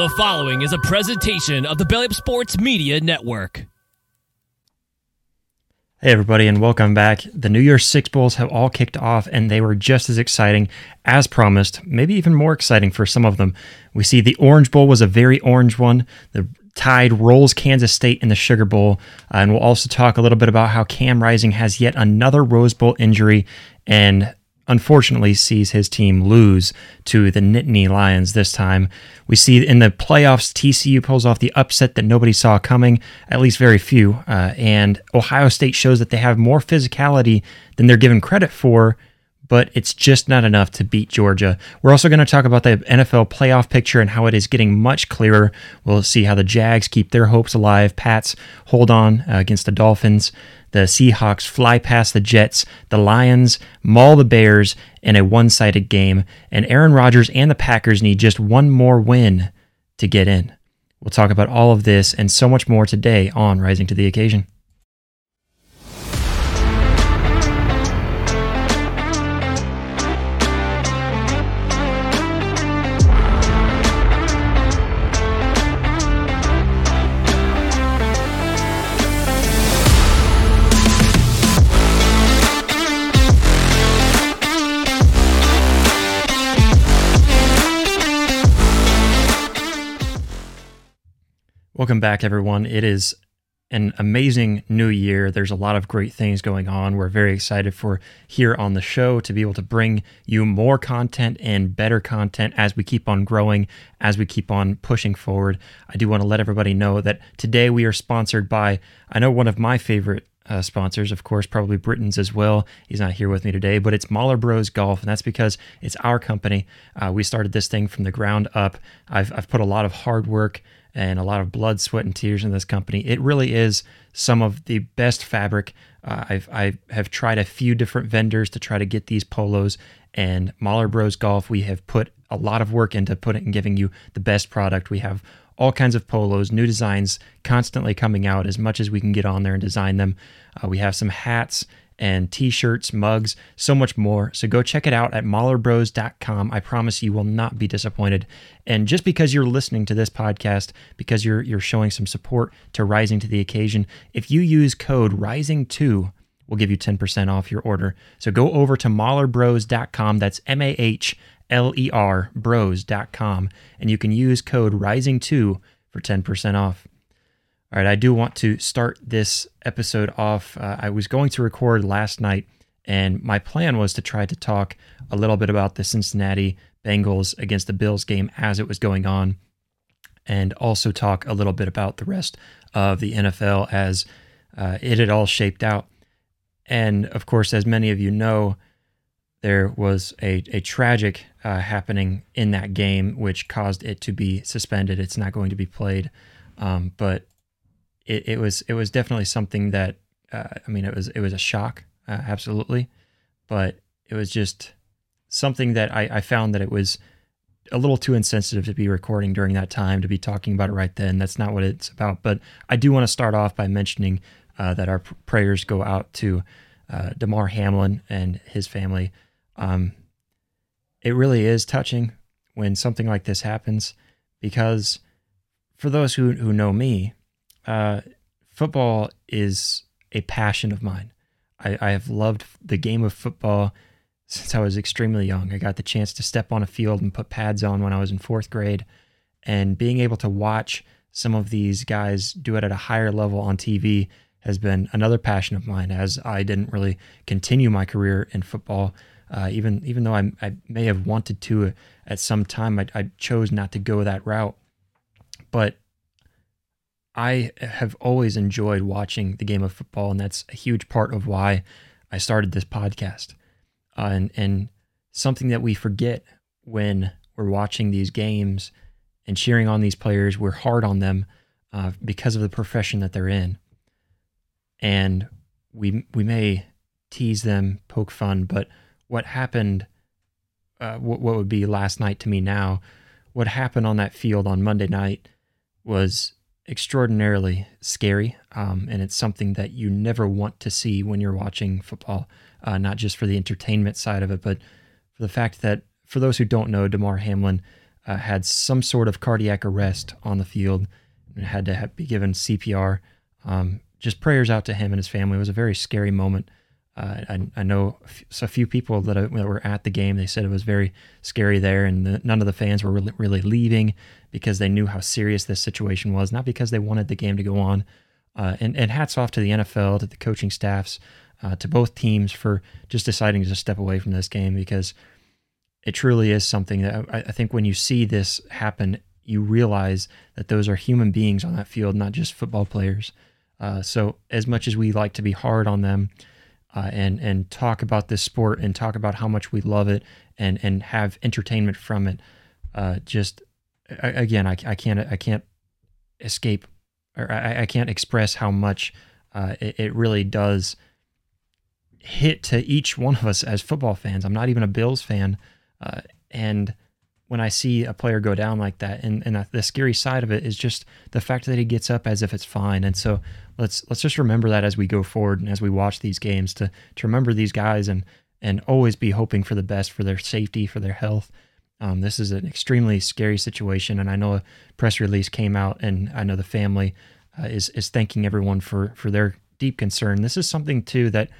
The following is a presentation of the Belly Up Sports Media Network. Hey, everybody, and welcome back. The New Year's Six Bowls have all kicked off, and they were just as exciting as promised, maybe even more exciting for some of them. We see the Orange Bowl was a very orange one. The Tide rolls Kansas State in the Sugar Bowl. Uh, and we'll also talk a little bit about how Cam Rising has yet another Rose Bowl injury and unfortunately sees his team lose to the Nittany Lions this time. We see in the playoffs, TCU pulls off the upset that nobody saw coming, at least very few. Uh, and Ohio State shows that they have more physicality than they're given credit for but it's just not enough to beat Georgia. We're also going to talk about the NFL playoff picture and how it is getting much clearer. We'll see how the Jags keep their hopes alive. Pats hold on uh, against the Dolphins. The Seahawks fly past the Jets. The Lions maul the Bears in a one sided game. And Aaron Rodgers and the Packers need just one more win to get in. We'll talk about all of this and so much more today on Rising to the Occasion. Welcome back, everyone. It is an amazing new year. There's a lot of great things going on. We're very excited for here on the show to be able to bring you more content and better content as we keep on growing, as we keep on pushing forward. I do want to let everybody know that today we are sponsored by, I know one of my favorite uh, sponsors, of course, probably Britain's as well. He's not here with me today, but it's Mahler Bros Golf, and that's because it's our company. Uh, we started this thing from the ground up. I've, I've put a lot of hard work and a lot of blood, sweat, and tears in this company. It really is some of the best fabric. Uh, I've I have tried a few different vendors to try to get these polos, and Mahler Bros Golf. We have put a lot of work into putting and giving you the best product. We have all kinds of polos, new designs constantly coming out as much as we can get on there and design them. Uh, we have some hats and t-shirts, mugs, so much more. So go check it out at mahlerbros.com. I promise you will not be disappointed. And just because you're listening to this podcast, because you're you're showing some support to Rising to the occasion, if you use code RISING2, we'll give you 10% off your order. So go over to mahlerbros.com. That's M A H L E R bros.com and you can use code RISING2 for 10% off. All right, I do want to start this episode off. Uh, I was going to record last night, and my plan was to try to talk a little bit about the Cincinnati Bengals against the Bills game as it was going on, and also talk a little bit about the rest of the NFL as uh, it had all shaped out. And of course, as many of you know, there was a, a tragic uh, happening in that game, which caused it to be suspended. It's not going to be played. Um, but it, it was it was definitely something that uh, I mean it was it was a shock uh, absolutely, but it was just something that I, I found that it was a little too insensitive to be recording during that time to be talking about it right then. That's not what it's about. But I do want to start off by mentioning uh, that our prayers go out to uh, Damar Hamlin and his family. Um, it really is touching when something like this happens because for those who, who know me, uh, football is a passion of mine. I, I have loved the game of football since I was extremely young. I got the chance to step on a field and put pads on when I was in fourth grade, and being able to watch some of these guys do it at a higher level on TV has been another passion of mine. As I didn't really continue my career in football, uh, even even though I, I may have wanted to at some time, I, I chose not to go that route. But I have always enjoyed watching the game of football, and that's a huge part of why I started this podcast. Uh, and and something that we forget when we're watching these games and cheering on these players, we're hard on them uh, because of the profession that they're in, and we we may tease them, poke fun, but what happened? Uh, what, what would be last night to me now? What happened on that field on Monday night was extraordinarily scary, um, and it's something that you never want to see when you're watching football. Uh, not just for the entertainment side of it, but for the fact that for those who don't know, Damar Hamlin uh, had some sort of cardiac arrest on the field and had to have, be given CPR. Um, just prayers out to him and his family. It was a very scary moment. Uh, I, I, know a few people that, that, were at the game. They said it was very scary there, and the, none of the fans were really, really, leaving because they knew how serious this situation was, not because they wanted the game to go on. Uh, and, and, hats off to the NFL, to the coaching staffs, uh, to both teams for just deciding to step away from this game because it truly is something that I, I think when you see this happen, you realize that those are human beings on that field, not just football players. Uh, so, as much as we like to be hard on them, uh, and and talk about this sport and talk about how much we love it and and have entertainment from it. Uh, just again, I, I can't I can't escape or I, I can't express how much uh, it, it, really does hit to each one of us as football fans. I'm not even a Bills fan, uh, and when I see a player go down like that, and, and the scary side of it is just the fact that he gets up as if it's fine. And so let's let's just remember that as we go forward and as we watch these games to to remember these guys and and always be hoping for the best for their safety, for their health. Um, this is an extremely scary situation, and I know a press release came out, and I know the family uh, is is thanking everyone for for their deep concern. This is something too that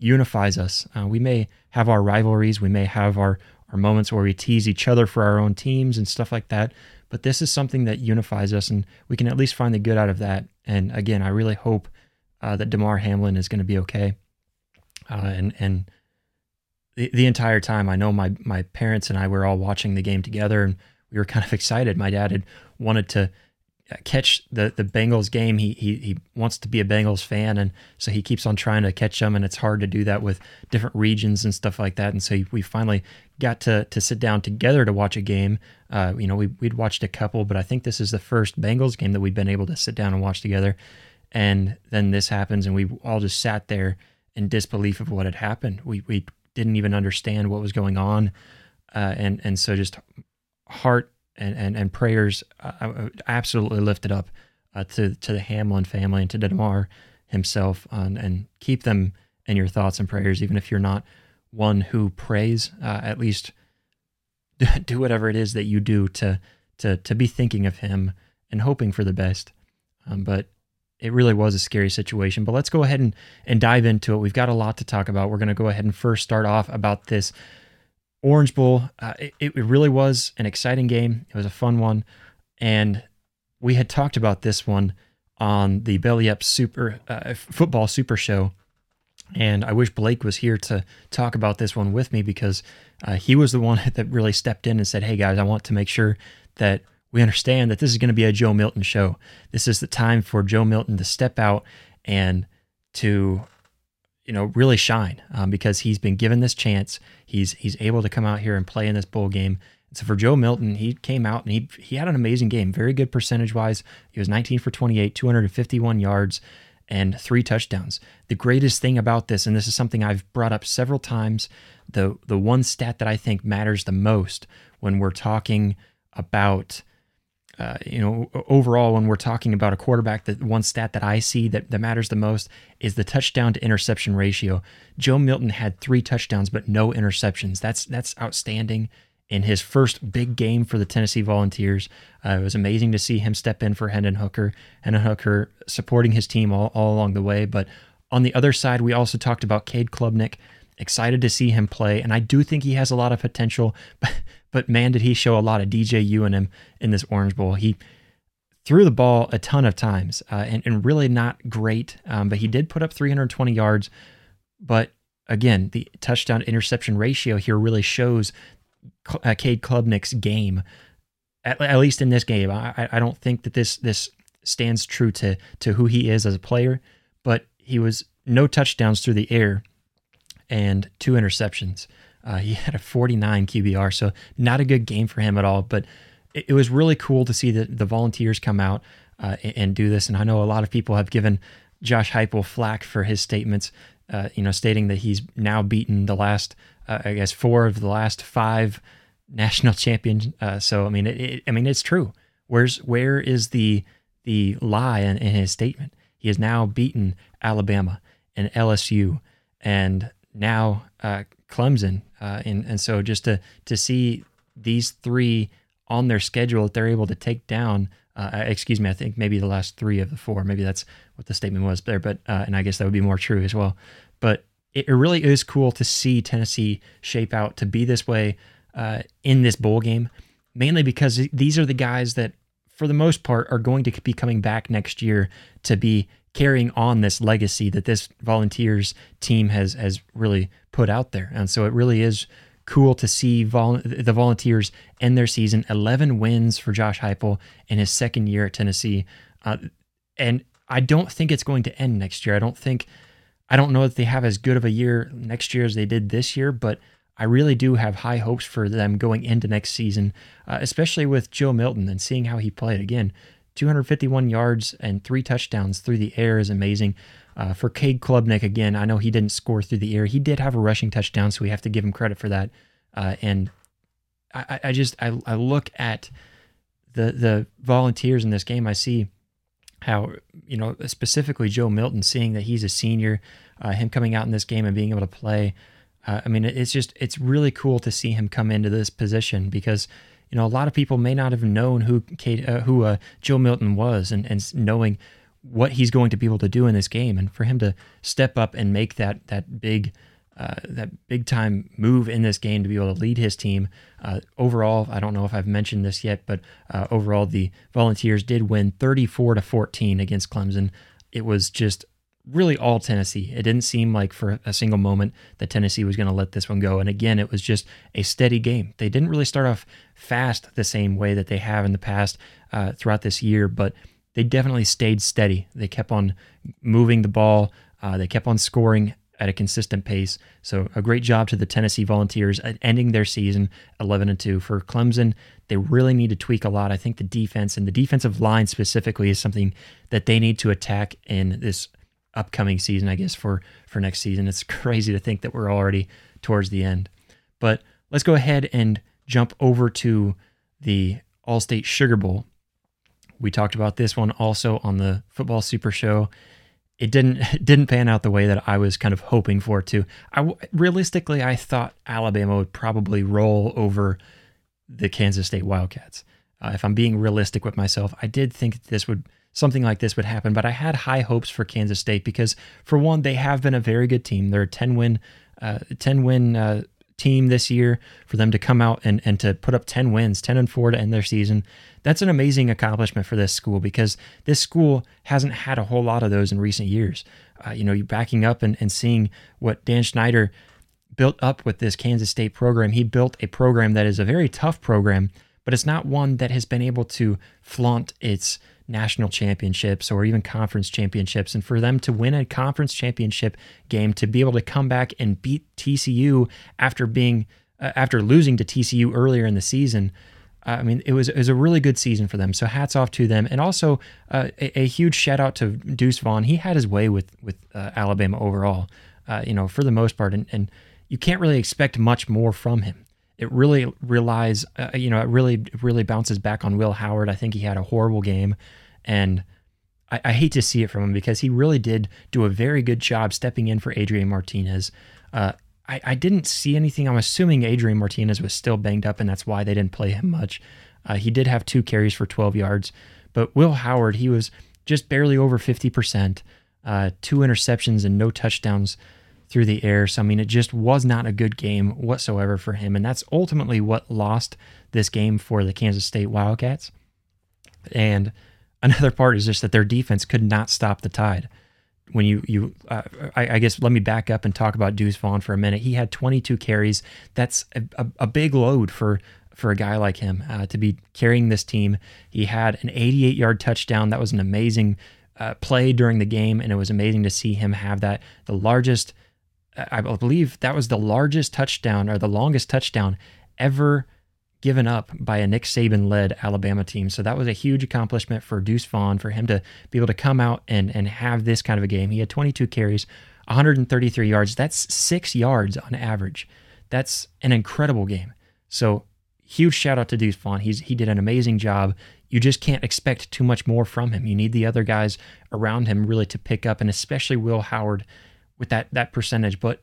unifies us. Uh, we may have our rivalries, we may have our our moments where we tease each other for our own teams and stuff like that. But this is something that unifies us, and we can at least find the good out of that. And again, I really hope uh, that Damar Hamlin is going to be okay. Uh, and and the, the entire time, I know my my parents and I were all watching the game together, and we were kind of excited. My dad had wanted to catch the the Bengals game. He he he wants to be a Bengals fan, and so he keeps on trying to catch them. And it's hard to do that with different regions and stuff like that. And so we finally got to to sit down together to watch a game. Uh, you know, we we'd watched a couple, but I think this is the first Bengals game that we've been able to sit down and watch together. And then this happens, and we all just sat there in disbelief of what had happened. We we didn't even understand what was going on, uh, and and so just heart and and, and prayers uh, uh, absolutely lifted up uh, to to the Hamlin family and to Damar himself, and keep them in your thoughts and prayers, even if you're not one who prays. Uh, at least do whatever it is that you do to to to be thinking of him and hoping for the best. Um, but it really was a scary situation. But let's go ahead and, and dive into it. We've got a lot to talk about. We're going to go ahead and first start off about this Orange Bowl, uh, it, it really was an exciting game. It was a fun one. And we had talked about this one on the Belly Up Super uh, Football Super Show. And I wish Blake was here to talk about this one with me because uh, he was the one that really stepped in and said, Hey guys, I want to make sure that we understand that this is going to be a Joe Milton show. This is the time for Joe Milton to step out and to you know, really shine um, because he's been given this chance. He's he's able to come out here and play in this bowl game. so for Joe Milton, he came out and he he had an amazing game, very good percentage wise. He was 19 for 28, 251 yards, and three touchdowns. The greatest thing about this, and this is something I've brought up several times, the the one stat that I think matters the most when we're talking about uh, you know, overall, when we're talking about a quarterback, the one stat that I see that, that matters the most is the touchdown to interception ratio. Joe Milton had three touchdowns, but no interceptions. That's that's outstanding. In his first big game for the Tennessee Volunteers, uh, it was amazing to see him step in for Hendon Hooker. Hendon Hooker supporting his team all, all along the way. But on the other side, we also talked about Cade Klubnik. Excited to see him play, and I do think he has a lot of potential. But but man, did he show a lot of DJU in him in this Orange Bowl. He threw the ball a ton of times uh, and, and, really not great, um, but he did put up 320 yards. But again, the touchdown interception ratio here really shows uh, Cade Klubnik's game. At, at, least in this game, I, I don't think that this this stands true to to who he is as a player. But he was no touchdowns through the air and two interceptions. Uh, he had a 49 QBR, so not a good game for him at all. But it, it was really cool to see the, the volunteers come out uh, and, and, do this. And I know a lot of people have given Josh Heupel flack for his statements, uh, you know, stating that he's now beaten the last, uh, I guess, four of the last five national champions. Uh, so I mean, it, it, I mean, it's true. Where's where is the the lie in, in his statement? He has now beaten Alabama and LSU and now uh, Clemson, uh, and and so just to to see these three on their schedule that they're able to take down. Uh, excuse me, I think maybe the last three of the four. Maybe that's what the statement was there, but uh, and I guess that would be more true as well. But it, it really is cool to see Tennessee shape out to be this way uh, in this bowl game, mainly because these are the guys that, for the most part, are going to be coming back next year to be carrying on this legacy that this Volunteers team has has really put out there. And so it really is cool to see vol- the Volunteers end their season 11 wins for Josh Heupel in his second year at Tennessee. Uh, and I don't think it's going to end next year. I don't think I don't know that they have as good of a year next year as they did this year, but I really do have high hopes for them going into next season, uh, especially with Joe Milton and seeing how he played. Again, 251 yards and three touchdowns through the air is amazing. Uh, for Cade Klubnik, again, I know he didn't score through the air. He did have a rushing touchdown, so we have to give him credit for that. Uh, and I, I just I, I look at the the volunteers in this game. I see how you know specifically Joe Milton, seeing that he's a senior, uh, him coming out in this game and being able to play. Uh, I mean, it's just it's really cool to see him come into this position because you know, a lot of people may not have known who Kate, uh, who uh, Joe Milton was, and and knowing what he's going to be able to do in this game, and for him to step up and make that that big. Uh, that big time move in this game to be able to lead his team. Uh, overall, I don't know if I've mentioned this yet, but uh, overall, the Volunteers did win 34 to 14 against Clemson. It was just really all Tennessee. It didn't seem like for a single moment that Tennessee was going to let this one go. And again, it was just a steady game. They didn't really start off fast the same way that they have in the past uh, throughout this year, but they definitely stayed steady. They kept on moving the ball. Uh, they kept on scoring at a consistent pace. So a great job to the Tennessee Volunteers at ending their season 11 and 2. For Clemson, they really need to tweak a lot. I think the defense and the defensive line specifically is something that they need to attack in this upcoming season, I guess, for for next season. It's crazy to think that we're already towards the end. But let's go ahead and jump over to the Allstate Sugar Bowl. We talked about this one also on the Football Super Show. It didn't didn't pan out the way that I was kind of hoping for it to. I realistically I thought Alabama would probably roll over the Kansas State Wildcats. Uh, if I'm being realistic with myself, I did think this would something like this would happen. But I had high hopes for Kansas State because, for one, they have been a very good team. They're a 10 win, uh, 10 win uh, team this year. For them to come out and, and to put up 10 wins, 10 and 4 to end their season, that's an amazing accomplishment for this school because this school hasn't had a whole lot of those in recent years. Uh, you know, you backing up and, and seeing what Dan Schneider built up with this Kansas State program. He built a program that is a very tough program, but it's not one that has been able to flaunt its national championships or even conference championships. And for them to win a conference championship game, to be able to come back and beat TCU after being uh, after losing to TCU earlier in the season. Uh, I mean, it was it was a really good season for them. So hats off to them, and also uh, a, a, huge shout out to Deuce Vaughn. He had his way with with uh, Alabama overall, uh, you know, for the most part, and, and you can't really expect much more from him it really relies, uh, you know, it really really bounces back on Will Howard. I think he had a horrible game, and I, I, hate to see it from him because he really did do a very good job stepping in for Adrian Martinez. Uh, I, I, didn't see anything. I'm assuming Adrian Martinez was still banged up, and that's why they didn't play him much. Uh, he did have two carries for 12 yards, but Will Howard, he was just barely over 50%, uh, two interceptions and no touchdowns through the air. So, I mean, it just was not a good game whatsoever for him. And that's ultimately what lost this game for the Kansas State Wildcats. And another part is just that their defense could not stop the tide. When you, you uh, I, I, guess, let me back up and talk about Deuce Vaughn for a minute. He had 22 carries. That's a, a, a big load for for a guy like him uh, to be carrying this team. He had an 88 yard touchdown. That was an amazing uh, play during the game, and it was amazing to see him have that. The largest I believe that was the largest touchdown or the longest touchdown ever given up by a Nick Saban led Alabama team. So that was a huge accomplishment for Deuce Vaughn for him to be able to come out and, and have this kind of a game. He had 22 carries, 133 yards. That's six yards on average. That's an incredible game. So huge shout out to Deuce Vaughn. He's he did an amazing job. You just can't expect too much more from him. You need the other guys around him really to pick up, and especially Will Howard with that that percentage. But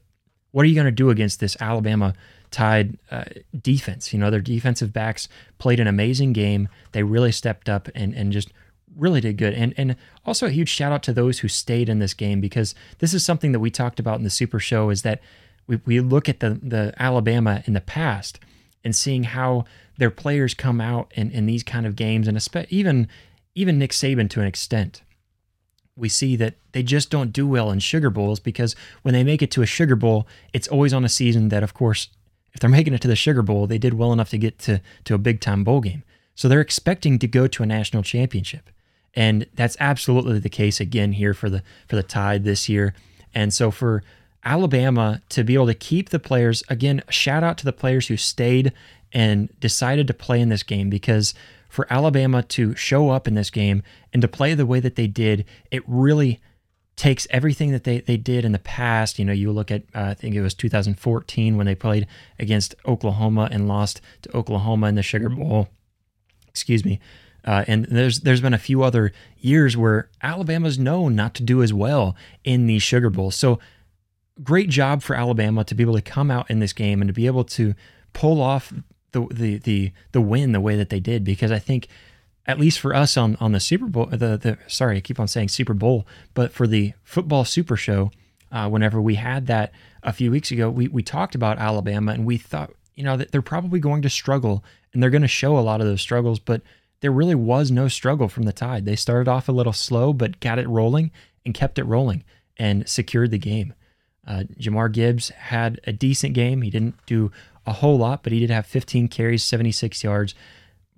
what are you going to do against this Alabama Tide uh, defense. You know, their defensive backs played an amazing game. They really stepped up and and just really did good. And and also a huge shout out to those who stayed in this game because this is something that we talked about in the Super Show is that we, we look at the the Alabama in the past and seeing how their players come out in, in these kind of games and even even Nick Saban to an extent. We see that they just don't do well in sugar bowls because when they make it to a sugar bowl, it's always on a season that, of course, if they're making it to the sugar bowl, they did well enough to get to, to a big time bowl game. So they're expecting to go to a national championship. And that's absolutely the case again here for the for the Tide this year. And so for Alabama to be able to keep the players, again, shout out to the players who stayed and decided to play in this game because for Alabama to show up in this game and to play the way that they did, it really takes everything that they, they did in the past. You know, you look at, uh, I think it was 2014 when they played against Oklahoma and lost to Oklahoma in the Sugar Bowl. Excuse me. Uh, and there's there's been a few other years where Alabama's known not to do as well in these Sugar Bowls. So great job for Alabama to be able to come out in this game and to be able to pull off the the the the win the way that they did because I think at least for us on on the Super Bowl the the sorry I keep on saying Super Bowl but for the football Super Show uh, whenever we had that a few weeks ago we we talked about Alabama and we thought you know that they're probably going to struggle and they're going to show a lot of those struggles but there really was no struggle from the Tide they started off a little slow but got it rolling and kept it rolling and secured the game. Uh, Jahmyr Gibbs had a decent game. He didn't do a whole lot, but he did have 15 carries, 76 yards.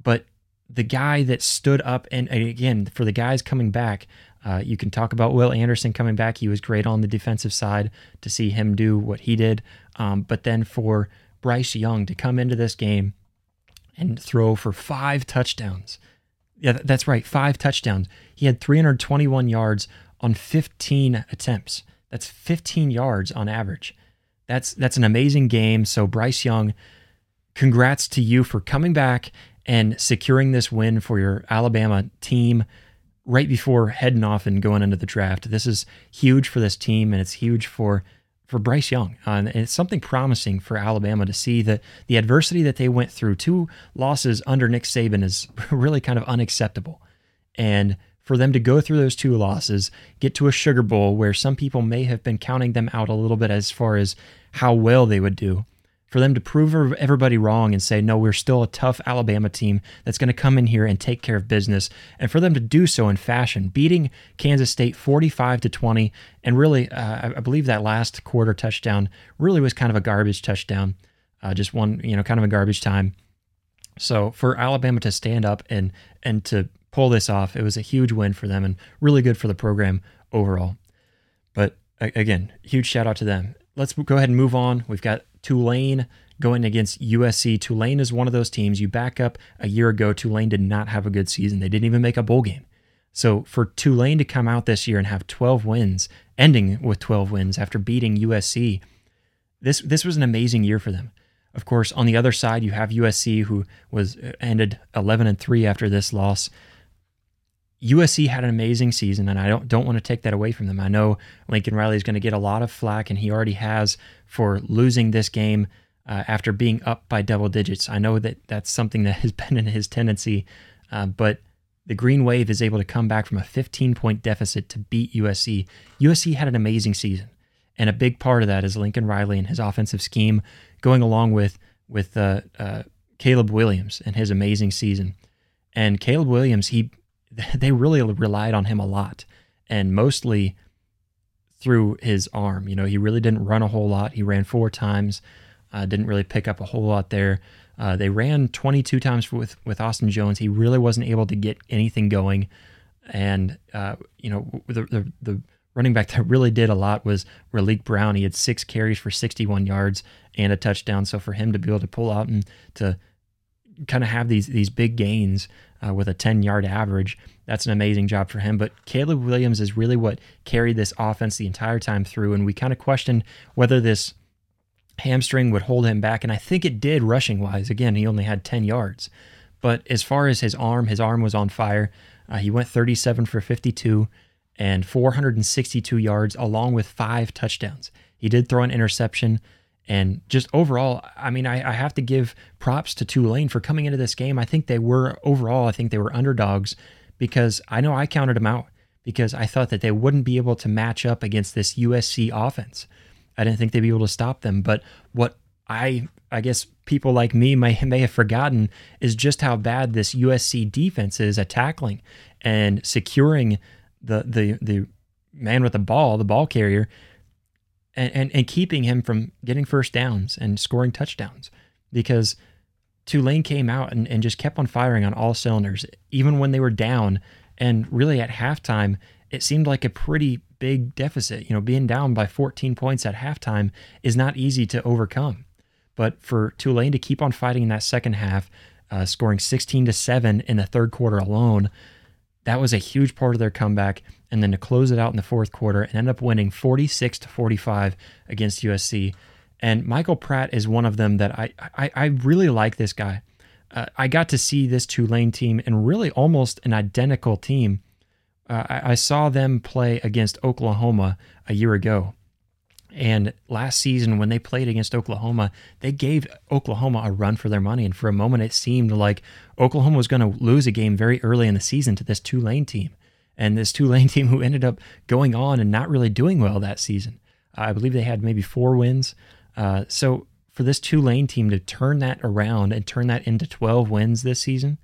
But the guy that stood up, and, and again, for the guys coming back, uh, you can talk about Will Anderson coming back. He was great on the defensive side to see him do what he did. Um, but then for Bryce Young to come into this game and throw for five touchdowns. Yeah, that's right, five touchdowns. He had 321 yards on 15 attempts. That's 15 yards on average. That's that's an amazing game. So Bryce Young, congrats to you for coming back and securing this win for your Alabama team right before heading off and going into the draft. This is huge for this team and it's huge for for Bryce Young. Uh, and it's something promising for Alabama to see that the adversity that they went through, two losses under Nick Saban, is really kind of unacceptable. And for them to go through those two losses, get to a Sugar Bowl where some people may have been counting them out a little bit as far as how well they would do, for them to prove everybody wrong and say, no, we're still a tough Alabama team that's going to come in here and take care of business, and for them to do so in fashion, beating Kansas State 45 to 20, and really, uh, I believe that last quarter touchdown really was kind of a garbage touchdown, uh, just one, you know, kind of a garbage time. So for Alabama to stand up and and to pull this off. It was a huge win for them and really good for the program overall. But again, huge shout out to them. Let's go ahead and move on. We've got Tulane going against USC. Tulane is one of those teams. You back up a year ago, Tulane did not have a good season. They didn't even make a bowl game. So for Tulane to come out this year and have 12 wins, ending with 12 wins after beating USC, this this was an amazing year for them. Of course, on the other side, you have USC who was uh, ended 11 and 3 after this loss. USC had an amazing season, and I don't don't want to take that away from them. I know Lincoln Riley is going to get a lot of flack, and he already has for losing this game uh, after being up by double digits. I know that that's something that has been in his tendency, uh, but the Green Wave is able to come back from a 15 point deficit to beat USC. USC had an amazing season, and a big part of that is Lincoln Riley and his offensive scheme, going along with with uh, uh Caleb Williams and his amazing season. And Caleb Williams, he they really relied on him a lot and mostly through his arm. You know, he really didn't run a whole lot. He ran four times, uh, didn't really pick up a whole lot there. Uh, they ran 22 times with with Austin Jones. He really wasn't able to get anything going, and uh, you know the, the, the running back that really did a lot was Raleek Brown. He had six carries for 61 yards and a touchdown. So for him to be able to pull out and to kind of have these these big gains uh, with a 10 yard average. That's an amazing job for him. But Caleb Williams is really what carried this offense the entire time through. And we kind of questioned whether this hamstring would hold him back. And I think it did rushing wise. Again, he only had 10 yards. But as far as his arm, his arm was on fire. Uh, he went 37 for 52 and 462 yards, along with five touchdowns. He did throw an interception And just overall, I mean, I, I, have to give props to Tulane for coming into this game. I think they were overall, I think they were underdogs because I know I counted them out because I thought that they wouldn't be able to match up against this USC offense. I didn't think they'd be able to stop them. But what I I guess people like me may, may have forgotten is just how bad this USC defense is at tackling and securing the the the man with the ball, the ball carrier, and, and, and keeping him from getting first downs and scoring touchdowns. Because Tulane came out and, and just kept on firing on all cylinders, even when they were down. And really at halftime, it seemed like a pretty big deficit. You know, being down by 14 points at halftime is not easy to overcome. But for Tulane to keep on fighting in that second half, uh, scoring 16 to 7 in the third quarter alone, that was a huge part of their comeback. And then to close it out in the fourth quarter and end up winning 46 to 45 against USC. And Michael Pratt is one of them that I I, I really like this guy. Uh, I got to see this Tulane team and really almost an identical team. Uh, I, I saw them play against Oklahoma a year ago. And last season, when they played against Oklahoma, they gave Oklahoma a run for their money. And for a moment, it seemed like Oklahoma was going to lose a game very early in the season to this Tulane team. And this Tulane team who ended up going on and not really doing well that season. I believe they had maybe four wins. Uh, so for this Tulane team to turn that around and turn that into 12 wins this season,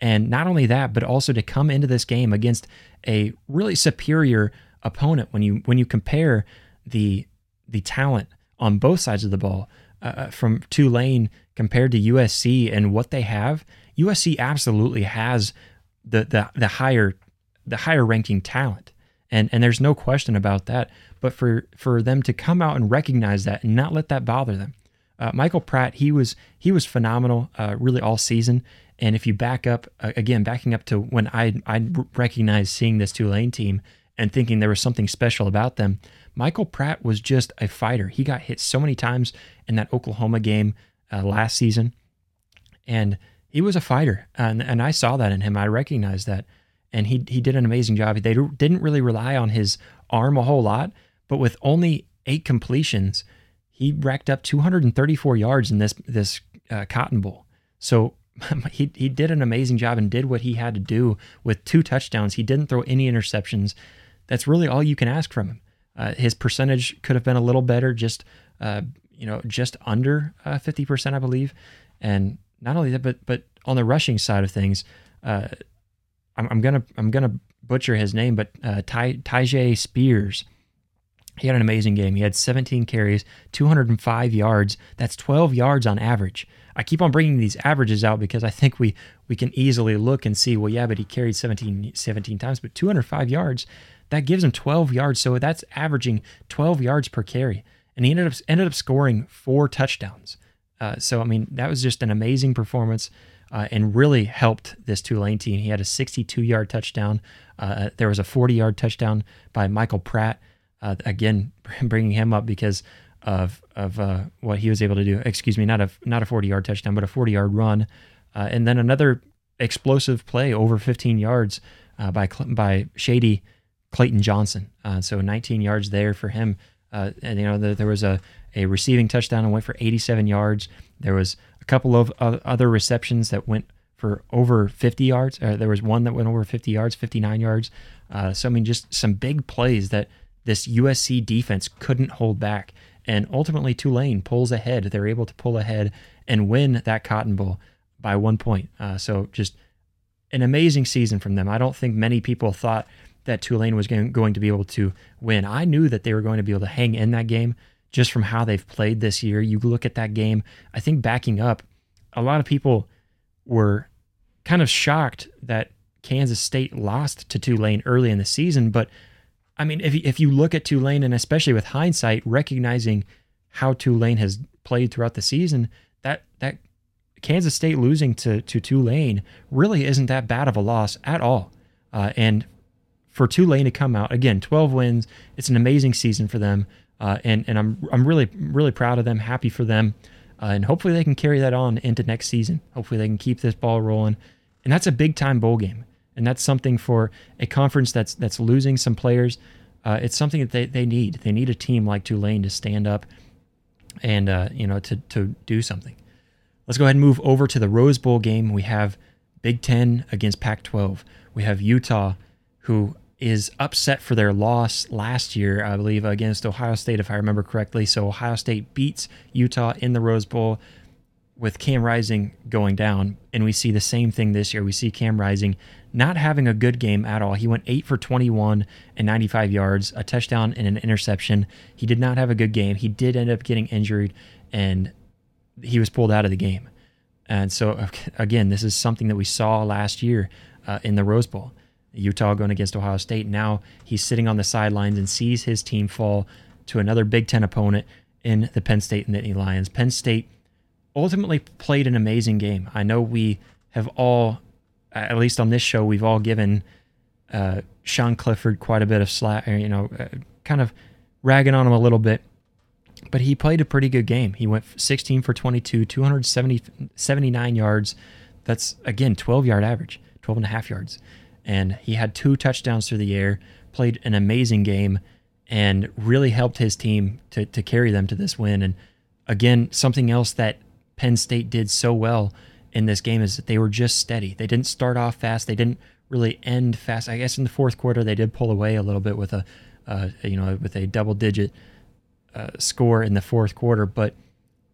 and not only that, but also to come into this game against a really superior opponent when you when you compare the the talent on both sides of the ball uh, uh from Tulane compared to USC and what they have, USC absolutely has the the the higher the higher ranking talent. And and there's no question about that. But for for them to come out and recognize that and not let that bother them. Uh, Michael Pratt, he was he was phenomenal, uh, really all season. And if you back up uh, again, backing up to when I I recognized seeing this Tulane team and thinking there was something special about them, Michael Pratt was just a fighter. He got hit so many times in that Oklahoma game uh, last season, and he was a fighter. And, and I saw that in him. I recognized that, and he he did an amazing job. They didn't really rely on his arm a whole lot, but with only eight completions, he racked up 234 yards in this this uh, Cotton Bowl. So he he did an amazing job and did what he had to do with two touchdowns. He didn't throw any interceptions. That's really all you can ask from him. Uh, his percentage could have been a little better, just uh, you know, just under uh, fifty percent, I believe. And not only that, but but on the rushing side of things, uh, I'm, I'm, gonna I'm gonna butcher his name, but uh, Ty, Spears. He had an amazing game. He had 17 carries, 205 yards. That's 12 yards on average. I keep on bringing these averages out because I think we we can easily look and see, well, yeah, but he carried 17, 17 times, but 205 yards, that gives him 12 yards. So that's averaging 12 yards per carry. And he ended up ended up scoring four touchdowns. Uh, so I mean, that was just an amazing performance. Uh, and really helped this Tulane team. He had a 62 yard touchdown. Uh, there was a 40 yard touchdown by Michael Pratt. Uh, again, bringing him up because of of uh, what he was able to do. Excuse me, not a not a 40 yard touchdown, but a 40 yard run, uh, and then another explosive play over 15 yards by by Shady Clayton Johnson. Uh, so 19 yards there for him. Uh, and you know the, there was a, a receiving touchdown and went for 87 yards. There was a couple of other receptions that went for over 50 yards. Uh, there was one that went over 50 yards, 59 yards. Uh, so I mean, just some big plays that this USC defense couldn't hold back. And ultimately, Tulane pulls ahead. They're able to pull ahead and win that Cotton Bowl by one point. Uh, so just an amazing season from them. I don't think many people thought that Tulane was going to be able to win. I knew that they were going to be able to hang in that game just from how they've played this year. You look at that game, I think backing up, a lot of people were kind of shocked that Kansas State lost to Tulane early in the season. But I mean, if, if you look at Tulane, and especially with hindsight, recognizing how Tulane has played throughout the season, that that Kansas State losing to, to Tulane really isn't that bad of a loss at all. Uh, and for Tulane to come out again, 12 wins. It's an amazing season for them, uh, and and I'm I'm really really proud of them. Happy for them, uh, and hopefully they can carry that on into next season. Hopefully they can keep this ball rolling, and that's a big time bowl game, and that's something for a conference that's that's losing some players. Uh, it's something that they, they need. They need a team like Tulane to stand up and uh, you know to to do something. Let's go ahead and move over to the Rose Bowl game. We have Big Ten against Pac-12. We have Utah, who is upset for their loss last year, I believe, against Ohio State, if I remember correctly. So Ohio State beats Utah in the Rose Bowl with Cam Rising going down. And we see the same thing this year. We see Cam Rising not having a good game at all. He went 8 for 21 and 95 yards, a touchdown and an interception. He did not have a good game. He did end up getting injured and he was pulled out of the game. And so, again, this is something that we saw last year uh, in the Rose Bowl. Utah going against Ohio State. Now he's sitting on the sidelines and sees his team fall to another Big Ten opponent in the Penn State and Nittany Lions. Penn State ultimately played an amazing game. I know we have all, at least on this show, we've all given uh, Sean Clifford quite a bit of slack, you know, uh, kind of ragging on him a little bit. But he played a pretty good game. He went 16 for 22, 279 yards. That's, again, 12 yard average, 12 and a half yards. And he had two touchdowns through the air, played an amazing game, and really helped his team to, to carry them to this win. And again, something else that Penn State did so well in this game is that they were just steady. They didn't start off fast. They didn't really end fast. I guess in the fourth quarter they did pull away a little bit with a, uh, you know, with a double digit uh, score in the fourth quarter, but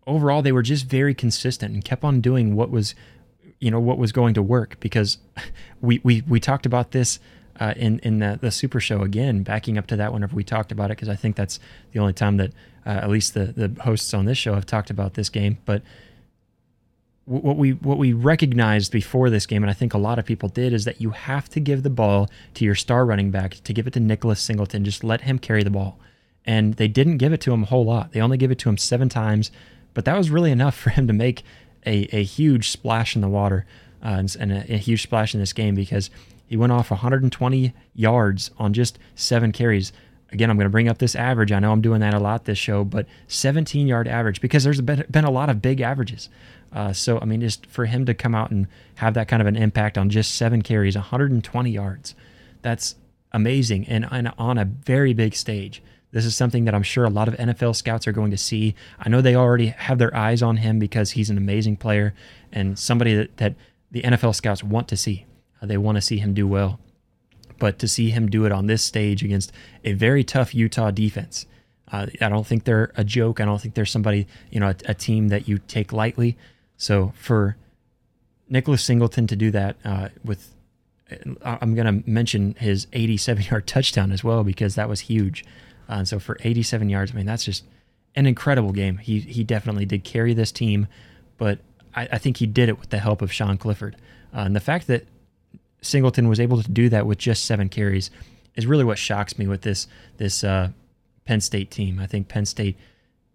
overall they were just very consistent and kept on doing what was, you know, what was going to work because we we we talked about this. Uh, in in the, the Super Show again, backing up to that whenever we talked about it, because I think that's the only time that uh, at least the the hosts on this show have talked about this game. But what we what we recognized before this game, and I think a lot of people did, is that you have to give the ball to your star running back to give it to Nicholas Singleton. Just let him carry the ball. And they didn't give it to him a whole lot. They only gave it to him seven times, but that was really enough for him to make a, a huge splash in the water uh, and, and a, a huge splash in this game because he went off 120 yards on just seven carries again, I'm going to bring up this average. I know I'm doing that a lot this show, but 17 yard average because there's been, been a lot of big averages. Uh, so, I mean, just for him to come out and have that kind of an impact on just seven carries, 120 yards, that's amazing. And, and on a very big stage. This is something that I'm sure a lot of NFL scouts are going to see. I know they already have their eyes on him because he's an amazing player and somebody that, that the NFL scouts want to see. Uh, they want to see him do well. But to see him do it on this stage against a very tough Utah defense, uh, I don't think they're a joke. I don't think they're somebody, you know, a, a team that you take lightly. So for Nicholas Singleton to do that uh, with, uh, I'm going to mention his 87 yard touchdown as well because that was huge. Uh, and so for 87 yards, I mean that's just an incredible game. He he definitely did carry this team, but I, I think he did it with the help of Sean Clifford. Uh, and the fact that Singleton was able to do that with just seven carries is really what shocks me with this this uh, Penn State team. I think Penn State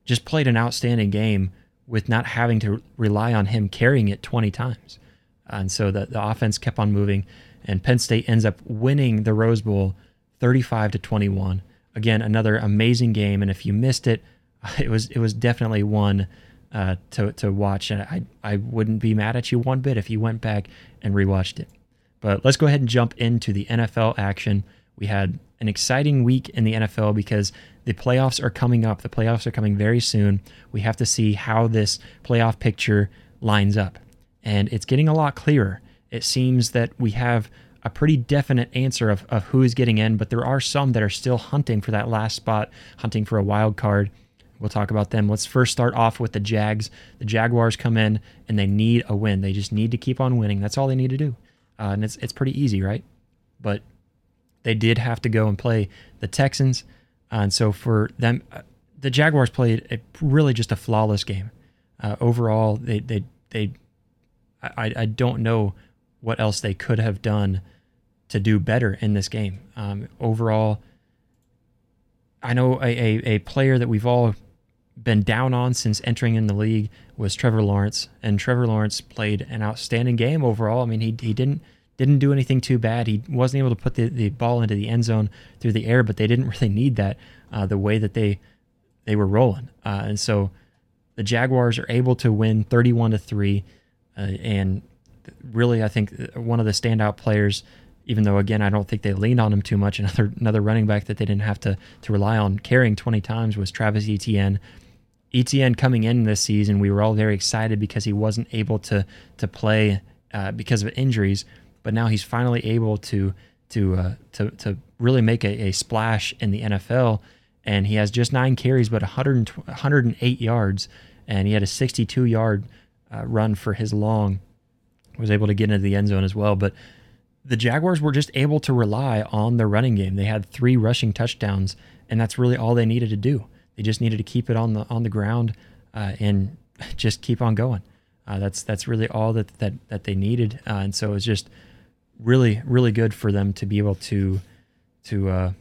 just played an outstanding game with not having to rely on him carrying it 20 times. And so the, the offense kept on moving, and Penn State ends up winning the Rose Bowl 35 to 21. Again, another amazing game. And if you missed it, it was it was definitely one uh, to to watch. And I I wouldn't be mad at you one bit if you went back and rewatched it. But let's go ahead and jump into the NFL action. We had an exciting week in the NFL because the playoffs are coming up. The playoffs are coming very soon. We have to see how this playoff picture lines up. And it's getting a lot clearer. It seems that we have a pretty definite answer of, of who is getting in, but there are some that are still hunting for that last spot, hunting for a wild card. We'll talk about them. Let's first start off with the Jags. The Jaguars come in and they need a win. They just need to keep on winning. That's all they need to do. Uh, and it's, it's pretty easy, right? But they did have to go and play the Texans. Uh, and so for them, uh, the Jaguars played a, really just a flawless game. Uh, overall, they they they, I I don't know what else they could have done to do better in this game. Um, overall, I know a, a, a player that we've all been down on since entering in the league was Trevor Lawrence, and Trevor Lawrence played an outstanding game overall. I mean, he he didn't didn't do anything too bad. He wasn't able to put the, the ball into the end zone through the air, but they didn't really need that uh, the way that they they were rolling. Uh, and so the Jaguars are able to win 31 to 3 uh, and really I think uh, one of the standout players even though again I don't think they leaned on him too much another another running back that they didn't have to to rely on carrying 20 times was Travis Etienne ETN coming in this season, we were all very excited because he wasn't able to to play uh, because of injuries, but now he's finally able to to uh, to to really make a, a, splash in the NFL. And he has just nine carries, but 100, 108 yards, and he had a 62 yard uh, run for his long. Was able to get into the end zone as well, but the Jaguars were just able to rely on their running game. They had three rushing touchdowns, and that's really all they needed to do. They just needed to keep it on the on the ground uh, and just keep on going. Uh, that's that's really all that that that they needed, uh, and so it was just really really good for them to be able to to uh,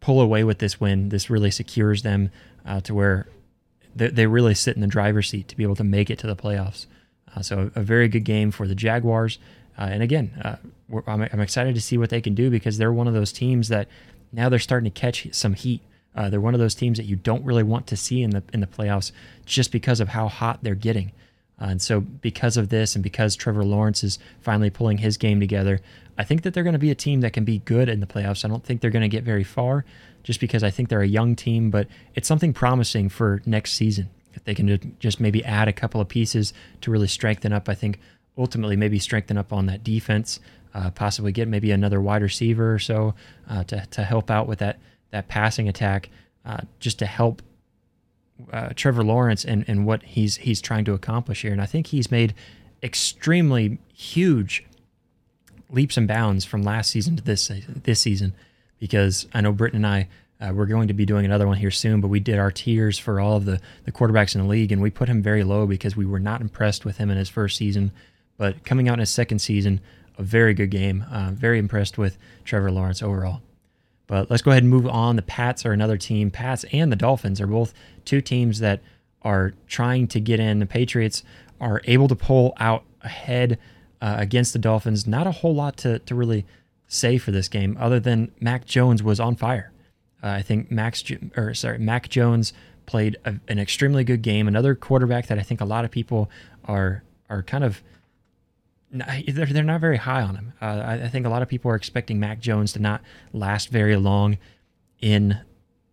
pull away with this win. This really secures them uh, to where they, they really sit in the driver's seat to be able to make it to the playoffs. Uh, so a very good game for the Jaguars. Uh, and again, uh, I'm, I'm, excited to see what they can do because they're one of those teams that now they're starting to catch some heat. Uh, they're one of those teams that you don't really want to see in the in the playoffs just because of how hot they're getting. Uh, and so, because of this, and because Trevor Lawrence is finally pulling his game together, I think that they're going to be a team that can be good in the playoffs. I don't think they're going to get very far, just because I think they're a young team, but it's something promising for next season. If they can just maybe add a couple of pieces to really strengthen up, I think ultimately maybe strengthen up on that defense, uh, possibly get maybe another wide receiver or so uh, to, to help out with that that passing attack, uh, just to help uh, Trevor Lawrence and, and what he's he's trying to accomplish here. And I think he's made extremely huge leaps and bounds from last season to this this season, because I know Britton and I. Uh, we're going to be doing another one here soon, but we did our tiers for all of the, the quarterbacks in the league, and we put him very low because we were not impressed with him in his first season. But coming out in his second season, a very good game. Uh, very impressed with Trevor Lawrence overall. But let's go ahead and move on. The Pats are another team. Pats and the Dolphins are both two teams that are trying to get in. The Patriots are able to pull out ahead uh, against the Dolphins. Not a whole lot to, to really say for this game, other than Mac Jones was on fire. Uh, I think Max or sorry Mac Jones played a, an extremely good game. Another quarterback that I think a lot of people are are kind of they're, they're not very high on him. Uh, I, I, think a lot of people are expecting Mac Jones to not last very long in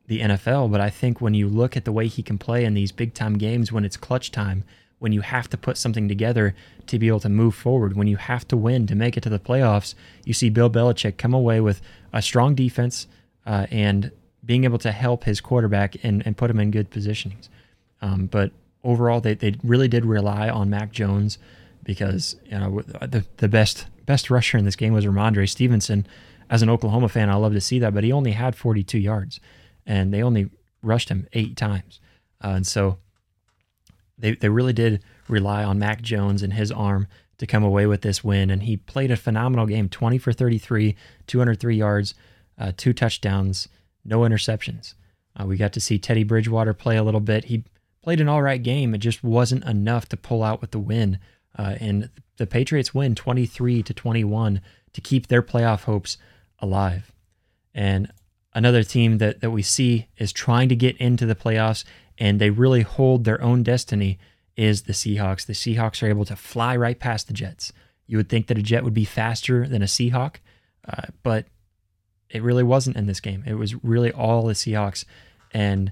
the NFL, but I think when you look at the way he can play in these big time games, when it's clutch time, when you have to put something together to be able to move forward, when you have to win to make it to the playoffs, you see Bill Belichick come away with a strong defense uh, and being able to help his quarterback and, and put him in good positionings. Um, but overall, they, they really did rely on Mac Jones because you know the the best best rusher in this game was Rhamondre Stevenson. As an Oklahoma fan, I love to see that, but he only had 42 yards, and they only rushed him eight times, uh, and so they they really did rely on Mac Jones and his arm to come away with this win, and he played a phenomenal game: 20 for 33, 203 yards, uh, two touchdowns, no interceptions. Uh, we got to see Teddy Bridgewater play a little bit. He played an all right game. It just wasn't enough to pull out with the win uh, and the Patriots win 23 to 21 to keep their playoff hopes alive. And another team that, that we see is trying to get into the playoffs and they really hold their own destiny is the Seahawks. The Seahawks are able to fly right past the Jets. You would think that a Jet would be faster than a Seahawk, uh, but it really wasn't in this game. It was really all the Seahawks. And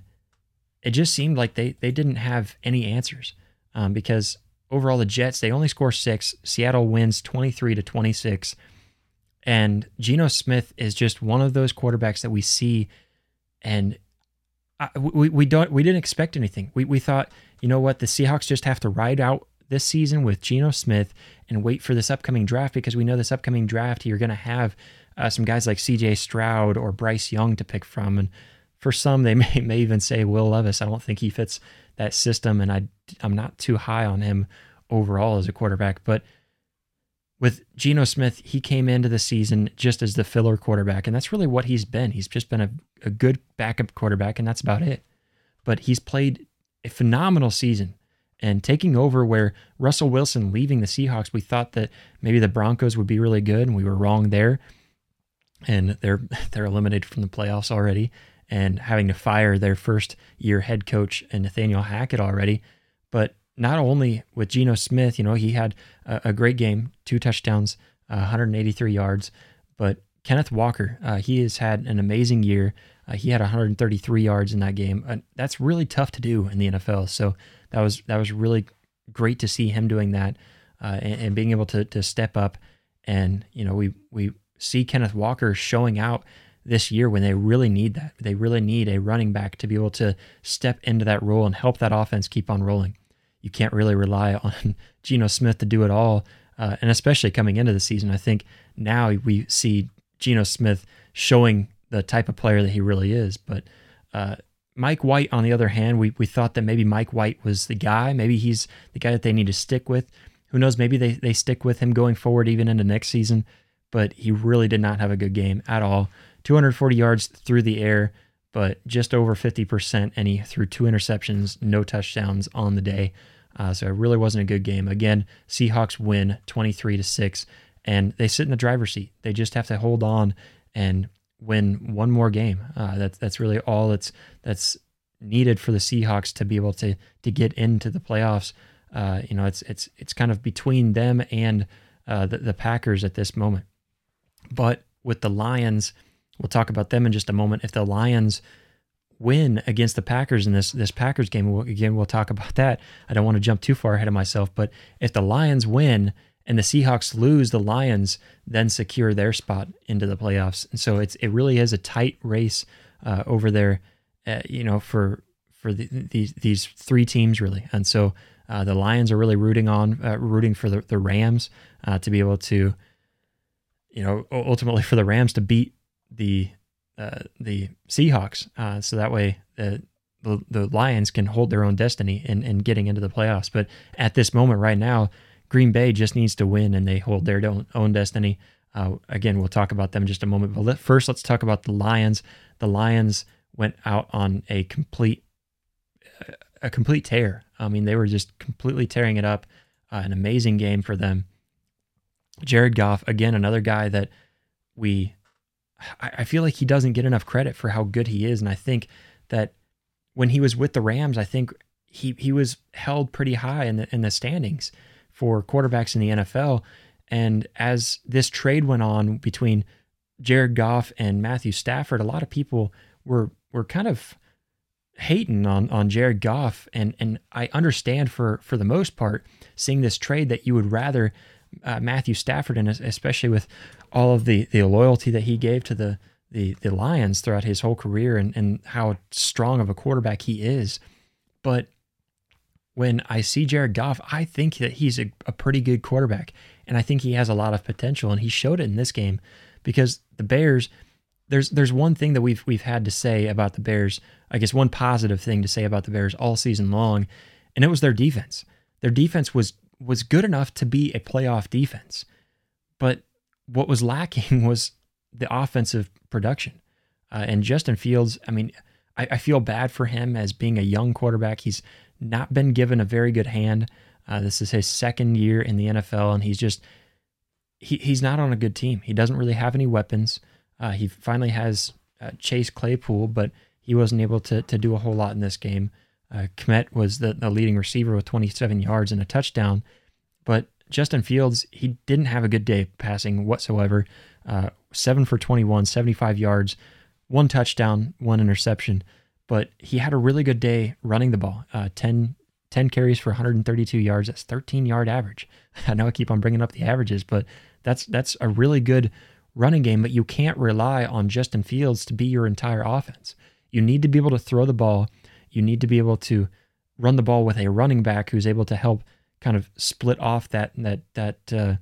it just seemed like they, they didn't have any answers um, because overall the Jets they only score six. Seattle wins twenty three to twenty six, and Geno Smith is just one of those quarterbacks that we see, and I, we we don't we didn't expect anything. We we thought you know what the Seahawks just have to ride out this season with Geno Smith and wait for this upcoming draft because we know this upcoming draft you're going to have uh, some guys like C.J. Stroud or Bryce Young to pick from, and for some they may may even say Will Levis. I don't think he fits that system, and I I'm not too high on him overall as a quarterback. But with Geno Smith, he came into the season just as the filler quarterback, and that's really what he's been. He's just been a, a good backup quarterback, and that's about it. But he's played a phenomenal season and taking over where Russell Wilson leaving the Seahawks, we thought that maybe the Broncos would be really good, and we were wrong there. And they're they're eliminated from the playoffs already and having to fire their first year head coach and Nathaniel Hackett already. But not only with Geno Smith, you know, he had a, a great game, two touchdowns, uh, 183 yards, but Kenneth Walker, uh, he has had an amazing year. Uh, he had 133 yards in that game. That's really tough to do in the NFL. So that was that was really great to see him doing that uh, and, and, being able to to step up. And you know, we we see Kenneth Walker showing out this year when they really need that. They really need a running back to be able to step into that role and help that offense keep on rolling. You can't really rely on Geno Smith to do it all, uh, and especially coming into the season, I think now we see Geno Smith showing the type of player that he really is. But uh, Mike White, on the other hand, we, we thought that maybe Mike White was the guy. Maybe he's the guy that they need to stick with. Who knows? Maybe they, they stick with him going forward even into next season. But he really did not have a good game at all. 240 yards through the air, but just over 50%. And he threw two interceptions, no touchdowns on the day. Uh, so it really wasn't a good game. Again, Seahawks win 23 to 6, and they sit in the driver's seat. They just have to hold on and win one more game. Uh, that's that's really all that's that's needed for the Seahawks to be able to to get into the playoffs. Uh, you know, it's it's it's kind of between them and uh, the, the Packers at this moment. But with the Lions, we'll talk about them in just a moment. If the Lions win against the Packers in this this Packers game, again we'll talk about that. I don't want to jump too far ahead of myself, but if the Lions win and the Seahawks lose, the Lions then secure their spot into the playoffs. And so it's it really is a tight race uh, over there, uh, you know, for for the, these these three teams really. And so uh, the Lions are really rooting on uh, rooting for the, the Rams uh, to be able to, you know, ultimately for the Rams to beat the uh, the Seahawks, so that way the the, the Lions can hold their own destiny in, in getting into the playoffs. But at this moment right now, Green Bay just needs to win and they hold their own, destiny. Uh, again, we'll talk about them just a moment. But let, first, let's talk about the Lions. The Lions went out on a complete a complete tear. I mean, they were just completely tearing it up. Uh, an amazing game for them. Jared Goff, again, another guy that we, I, I feel like he doesn't get enough credit for how good he is. And I think that when he was with the Rams, I think he he was held pretty high in the in the standings for quarterbacks in the NFL. And as this trade went on between Jared Goff and Matthew Stafford, a lot of people were were kind of hating on on Jared Goff, and and I understand for for the most part seeing this trade that you would rather uh, Matthew Stafford, and especially with all of the the loyalty that he gave to the the the Lions throughout his whole career, and and how strong of a quarterback he is, but when I see Jared Goff, I think that he's a, a, pretty good quarterback. And I think he has a lot of potential. And he showed it in this game because the Bears, there's there's one thing that we've we've had to say about the Bears, I guess one positive thing to say about the Bears all season long, and it was their defense. Their defense was was good enough to be a playoff defense. But what was lacking was the offensive production. Uh, and Justin Fields, I mean, I, I feel bad for him as being a young quarterback. He's not been given a very good hand. Uh, this is his second year in the NFL, and he's just he, he's not on a good team. He doesn't really have any weapons. Uh, he finally has uh, Chase Claypool, but he wasn't able to to do a whole lot in this game. Uh, Kmet was the, the leading receiver with 27 yards and a touchdown, but Justin Fields he didn't have a good day passing whatsoever. Uh, seven for 21, 75 yards, one touchdown, one interception but he had a really good day running the ball. Uh, 10, 10 carries for 132 yards. That's 13 yard average. I know I keep on bringing up the averages, but that's that's a really good running game. But you can't rely on Justin Fields to be your entire offense. You need to be able to throw the ball. You need to be able to run the ball with a running back who's able to help kind of split off that that that uh,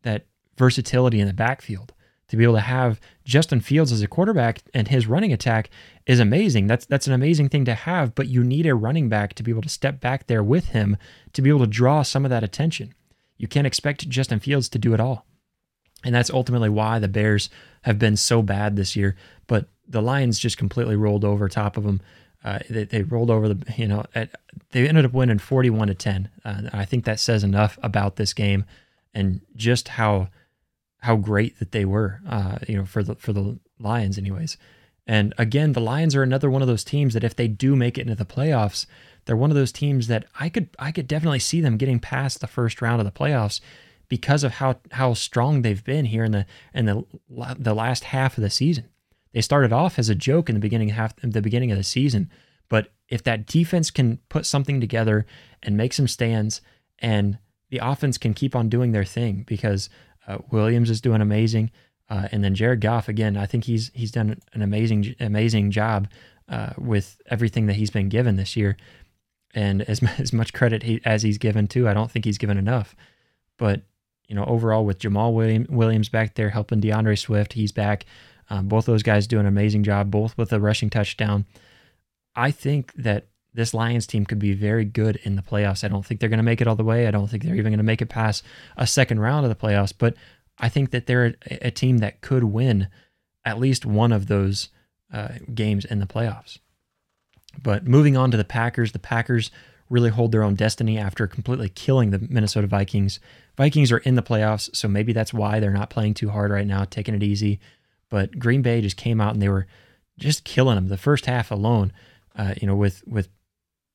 that versatility in the backfield to be able to have Justin Fields as a quarterback and his running attack is amazing. That's that's an amazing thing to have, but you need a running back to be able to step back there with him to be able to draw some of that attention. You can't expect Justin Fields to do it all. And that's ultimately why the Bears have been so bad this year, but the Lions just completely rolled over top of them. Uh, they, they, rolled over the, you know, at, they ended up winning 41 to 10. Uh, I think that says enough about this game and just how how great that they were, uh, you know, for the for the Lions, anyways. And again, the Lions are another one of those teams that if they do make it into the playoffs, they're one of those teams that I could I could definitely see them getting past the first round of the playoffs because of how how strong they've been here in the in the the last half of the season. They started off as a joke in the beginning half the beginning of the season. But if that defense can put something together and make some stands, and the offense can keep on doing their thing, because uh, Williams is doing amazing, uh, and then Jared Goff again, I think he's he's done an amazing amazing job uh, with everything that he's been given this year, and as as much credit he, as he's given too, I don't think he's given enough. But you know, overall with Jamal William, Williams back there helping DeAndre Swift, he's back. Um, both those guys do an amazing job, both with a rushing touchdown. I think that this Lions team could be very good in the playoffs. I don't think they're going to make it all the way. I don't think they're even going to make it past a second round of the playoffs, but I think that they're a, a team that could win at least one of those uh, games in the playoffs. But moving on to the Packers, the Packers really hold their own destiny after completely killing the Minnesota Vikings. Vikings are in the playoffs, so maybe that's why they're not playing too hard right now, taking it easy. But Green Bay just came out and they were just killing them the first half alone. Uh, you know, with with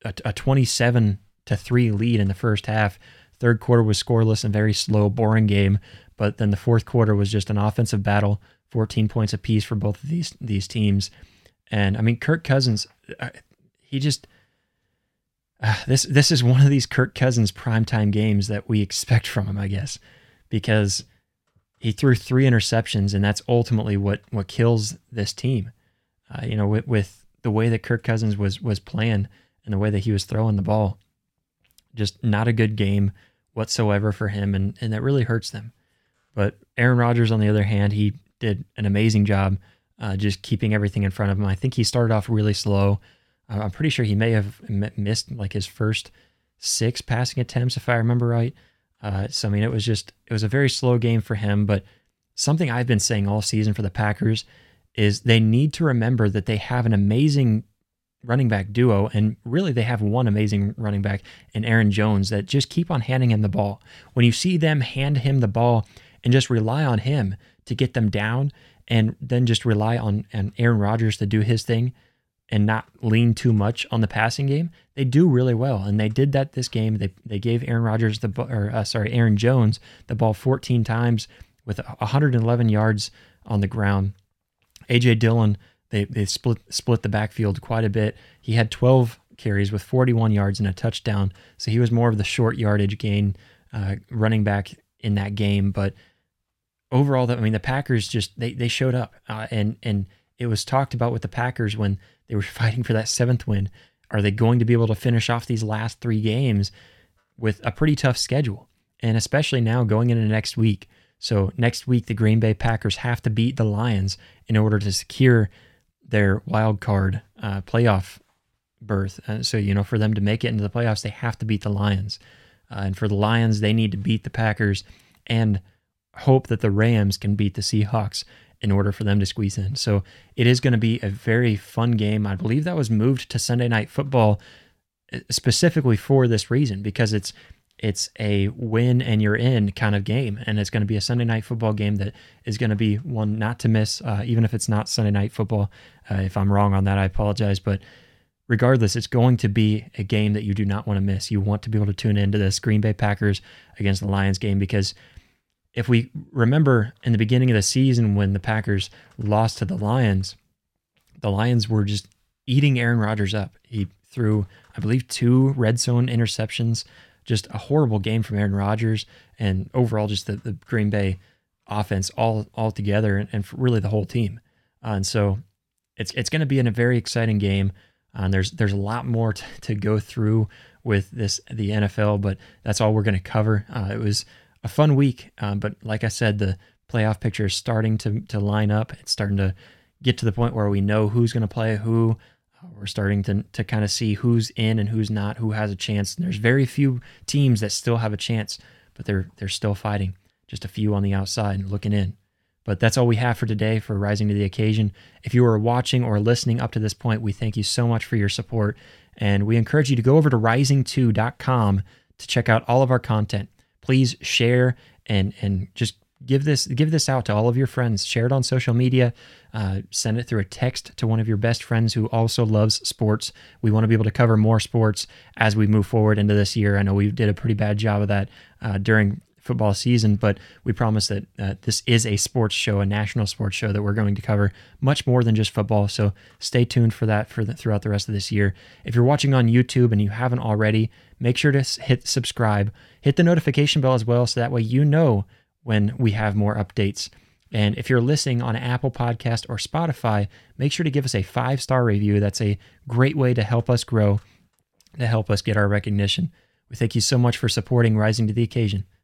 a, a 27 to three lead in the first half. Third quarter was scoreless and very slow, boring game. But then the fourth quarter was just an offensive battle, 14 points apiece for both of these these teams. And I mean, Kirk Cousins, uh, he just uh, this this is one of these Kirk Cousins primetime games that we expect from him, I guess, because he threw three interceptions, and that's ultimately what what kills this team. Uh, you know, with, with the way that Kirk Cousins was was playing and the way that he was throwing the ball, just not a good game whatsoever for him, and and that really hurts them. But Aaron Rodgers, on the other hand, he did an amazing job uh, just keeping everything in front of him. I think he started off really slow. Uh, I'm pretty sure he may have missed like his first six passing attempts, if I remember right. Uh, so I mean, it was just it was a very slow game for him. But something I've been saying all season for the Packers is they need to remember that they have an amazing running back duo, and really they have one amazing running back in Aaron Jones that just keep on handing him the ball. When you see them hand him the ball and just rely on him to get them down, and then just rely on, on Aaron Rodgers to do his thing and not lean too much on the passing game, they do really well. And they did that this game. They they gave Aaron Rodgers the or uh, sorry Aaron Jones the ball 14 times with 111 yards on the ground. AJ Dillon they they split split the backfield quite a bit. He had 12 carries with 41 yards and a touchdown, so he was more of the short yardage gain uh, running back in that game. But overall, I mean the Packers just they they showed up uh, and and it was talked about with the Packers when they were fighting for that seventh win. Are they going to be able to finish off these last three games with a pretty tough schedule? And especially now going into next week. So, next week, the Green Bay Packers have to beat the Lions in order to secure their wild card uh, playoff berth. Uh, so, you know, for them to make it into the playoffs, they have to beat the Lions. Uh, and for the Lions, they need to beat the Packers and hope that the Rams can beat the Seahawks in order for them to squeeze in. So it is going to be a very fun game. I believe that was moved to Sunday night football uh, specifically for this reason because it's it's a win and you're in kind of game and it's going to be a sunday night football game that is going to be one not to miss uh, even if it's not sunday night football uh, if i'm wrong on that i apologize but regardless it's going to be a game that you do not want to miss you want to be able to tune into this green bay packers against the lions game because if we remember in the beginning of the season when the Packers lost to the Lions, the Lions were just eating Aaron Rodgers up. He threw, I believe, two red zone interceptions. Just a horrible game from Aaron Rodgers, and overall, just the, the Green Bay offense all all together, and, and really the whole team. Uh, and so, it's it's going to be in a very exciting game. Uh, and there's there's a lot more to, to go through with this the NFL, but that's all we're going to cover. Uh, it was a fun week. Um, but like I said, the playoff picture is starting to to line up. It's starting to get to the point where we know who's going to play who. Uh, we're starting to to kind of see who's in and who's not, who has a chance. And there's very few teams that still have a chance, but they're they're still fighting. Just a few on the outside and looking in. But that's all we have for today for Rising to the Occasion. If you are watching or listening up to this point, we thank you so much for your support. And we encourage you to go over to risingto.com to check out all of our content please share and and just give this give this out to all of your friends. Share it on social media. Uh, send it through a text to one of your best friends who also loves sports. We want to be able to cover more sports as we move forward into this year. I know we did a pretty bad job of that uh, during football season, but we promise that uh, this is a sports show, a national sports show that we're going to cover much more than just football. So stay tuned for that for the, throughout the rest of this year. If you're watching on YouTube and you haven't already, make sure to hit subscribe, hit the notification bell as well, so that way you know when we have more updates. And if you're listening on Apple Podcast or Spotify, make sure to give us a five star review. That's a great way to help us grow, to help us get our recognition. We thank you so much for supporting Rising to the Occasion.